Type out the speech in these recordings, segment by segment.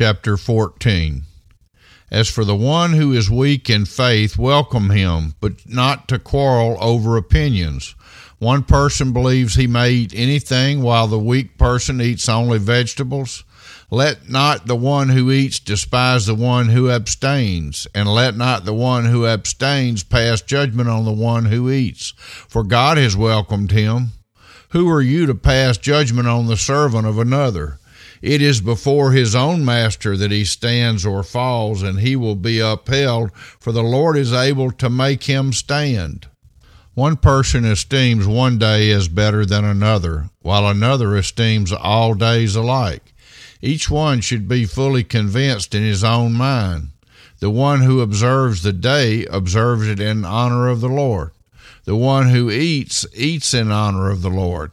chapter 14. As for the one who is weak in faith, welcome him, but not to quarrel over opinions. One person believes he may eat anything, while the weak person eats only vegetables. Let not the one who eats despise the one who abstains, and let not the one who abstains pass judgment on the one who eats, for God has welcomed him. Who are you to pass judgment on the servant of another? It is before his own master that he stands or falls, and he will be upheld, for the Lord is able to make him stand. One person esteems one day as better than another, while another esteems all days alike. Each one should be fully convinced in his own mind. The one who observes the day observes it in honor of the Lord. The one who eats, eats in honor of the Lord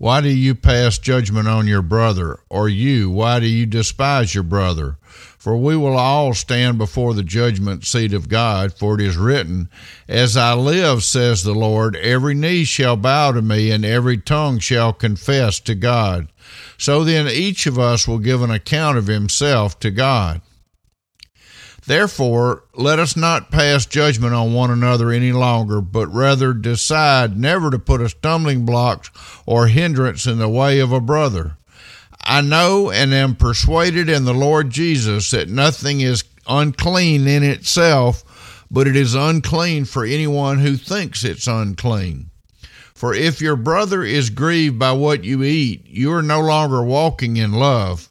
Why do you pass judgment on your brother? Or you, why do you despise your brother? For we will all stand before the judgment seat of God, for it is written, As I live, says the Lord, every knee shall bow to me, and every tongue shall confess to God. So then each of us will give an account of himself to God. Therefore, let us not pass judgment on one another any longer, but rather decide never to put a stumbling block or hindrance in the way of a brother. I know and am persuaded in the Lord Jesus that nothing is unclean in itself, but it is unclean for anyone who thinks it's unclean. For if your brother is grieved by what you eat, you are no longer walking in love.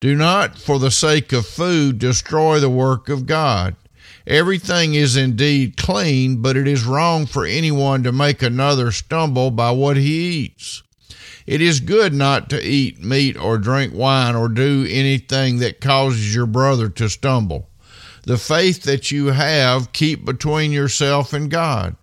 Do not, for the sake of food, destroy the work of God. Everything is indeed clean, but it is wrong for anyone to make another stumble by what he eats. It is good not to eat meat or drink wine or do anything that causes your brother to stumble. The faith that you have, keep between yourself and God.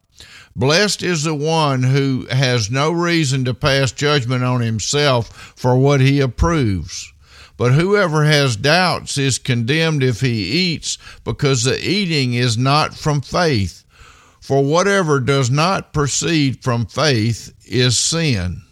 Blessed is the one who has no reason to pass judgment on himself for what he approves. But whoever has doubts is condemned if he eats, because the eating is not from faith. For whatever does not proceed from faith is sin.